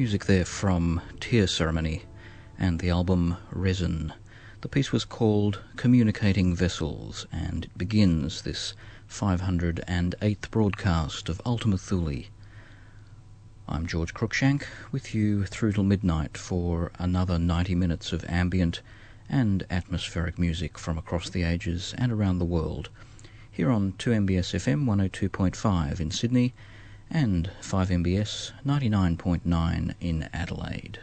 Music there from Tear Ceremony and the album Resin. The piece was called Communicating Vessels and it begins this 508th broadcast of Ultima Thule. I'm George Cruikshank with you through till midnight for another 90 minutes of ambient and atmospheric music from across the ages and around the world here on 2MBS FM 102.5 in Sydney and 5MBS 99.9 in Adelaide.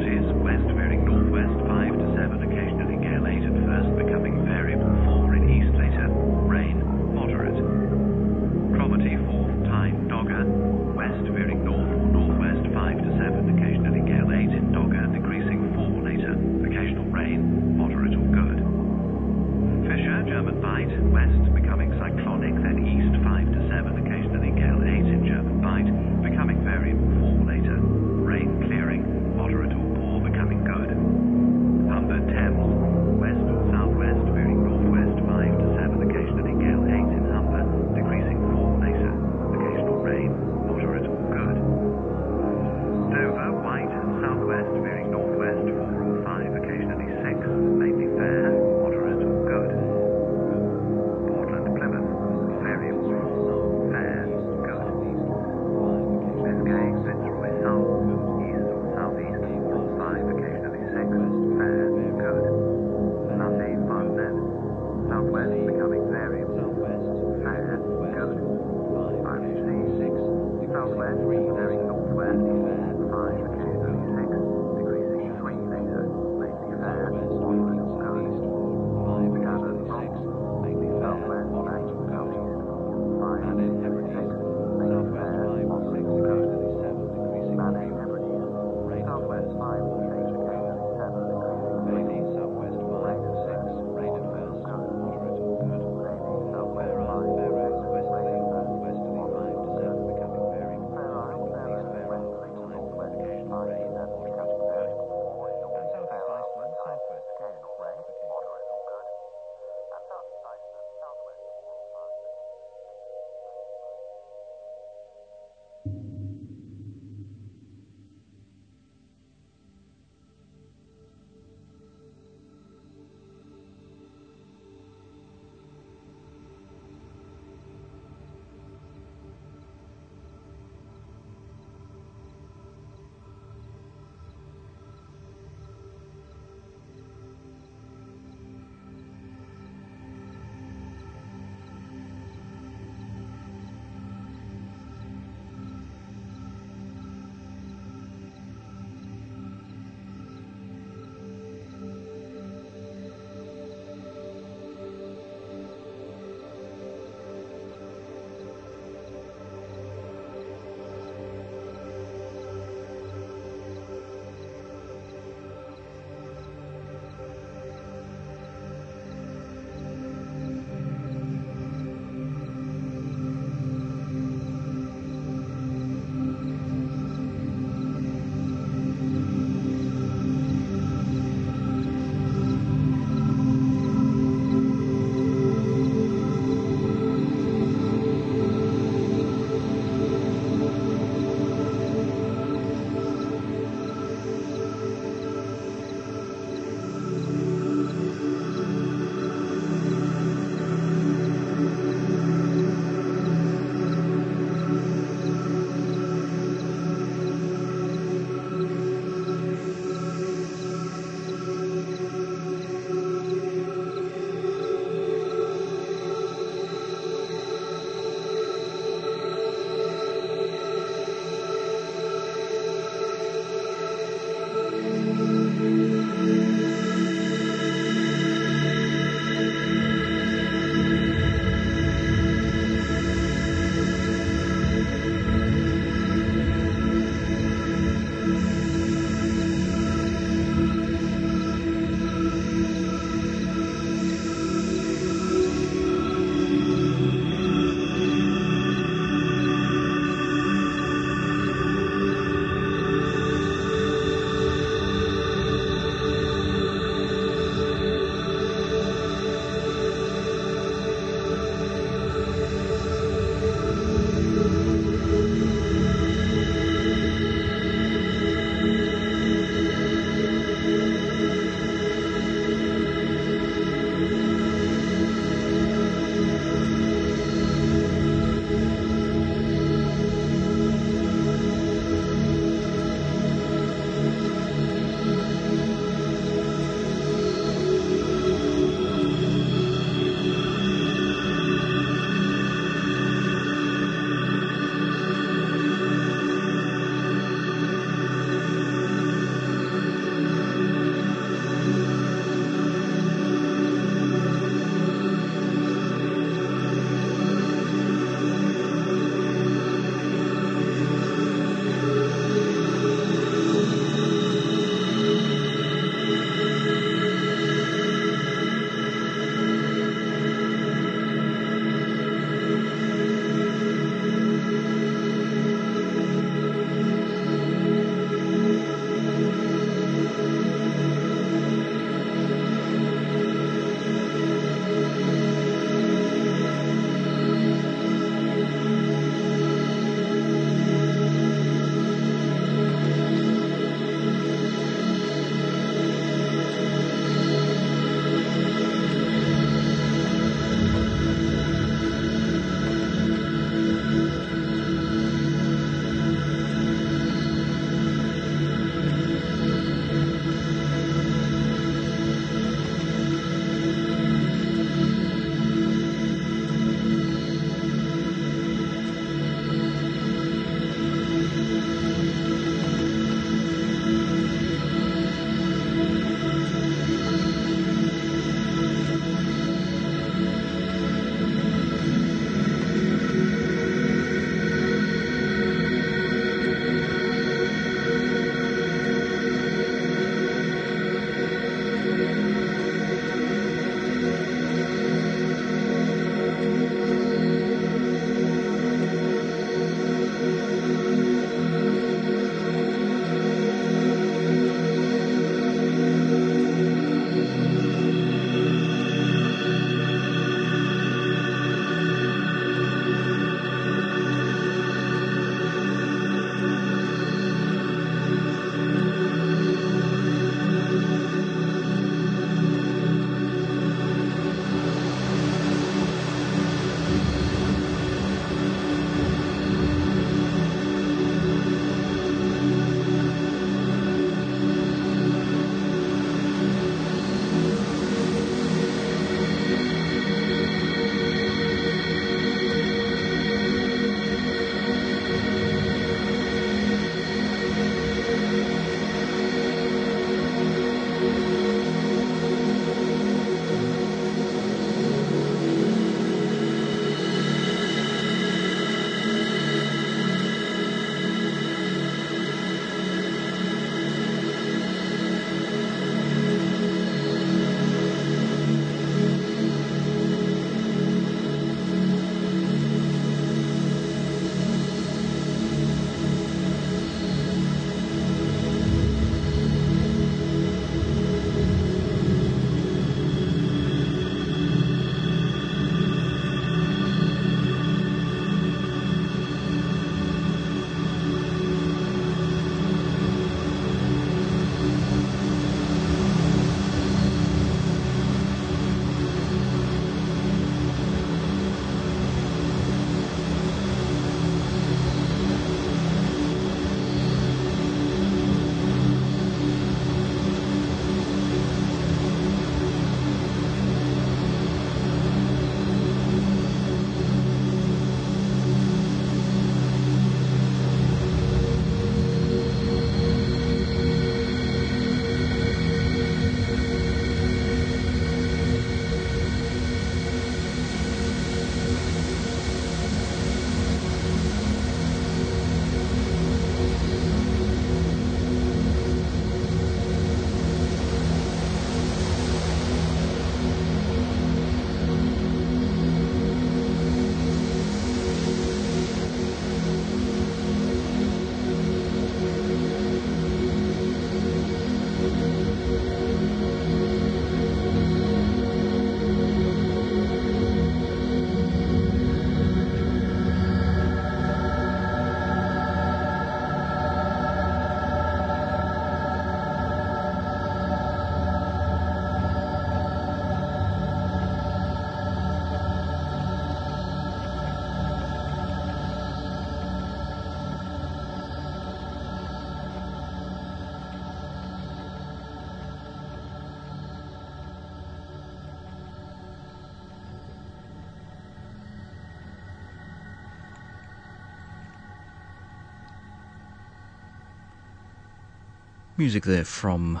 Music there from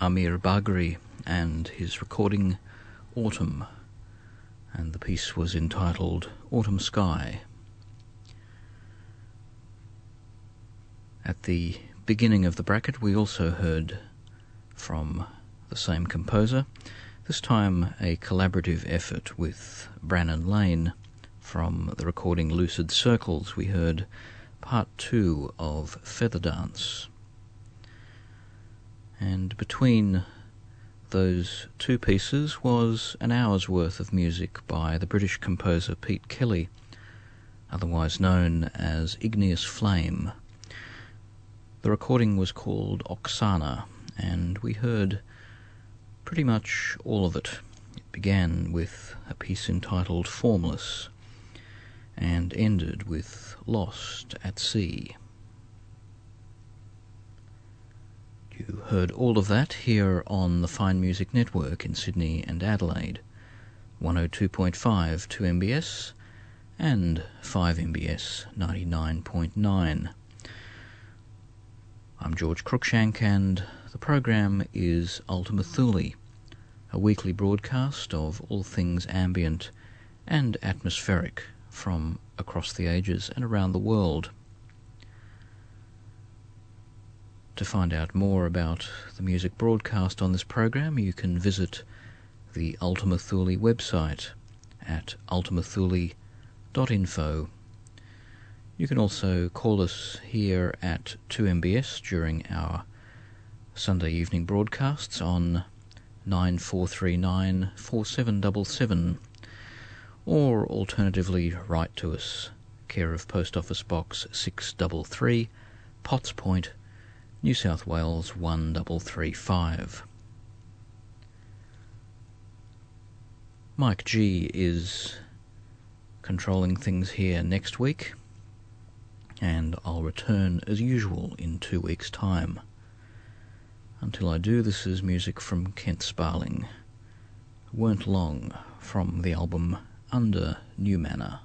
Amir Baghiri and his recording Autumn, and the piece was entitled Autumn Sky. At the beginning of the bracket, we also heard from the same composer, this time a collaborative effort with Brannan Lane. From the recording Lucid Circles, we heard part two of Feather Dance. And between those two pieces was an hour's worth of music by the British composer Pete Kelly, otherwise known as Igneous Flame. The recording was called Oksana, and we heard pretty much all of it. It began with a piece entitled Formless and ended with Lost at Sea. You heard all of that here on the Fine Music Network in Sydney and Adelaide, 102.5 2MBS and 5MBS 99.9. I'm George Cruikshank, and the program is Ultima Thule, a weekly broadcast of all things ambient and atmospheric from across the ages and around the world. To find out more about the music broadcast on this program, you can visit the Ultima Thule website at ultimathule.info. You can also call us here at 2MBS during our Sunday evening broadcasts on 9439 4777 or alternatively write to us care of Post Office Box 633 Potts Point New South Wales 1335 Mike G is controlling things here next week and I'll return as usual in two weeks' time. Until I do, this is music from Kent Sparling. Weren't long from the album Under New Manor.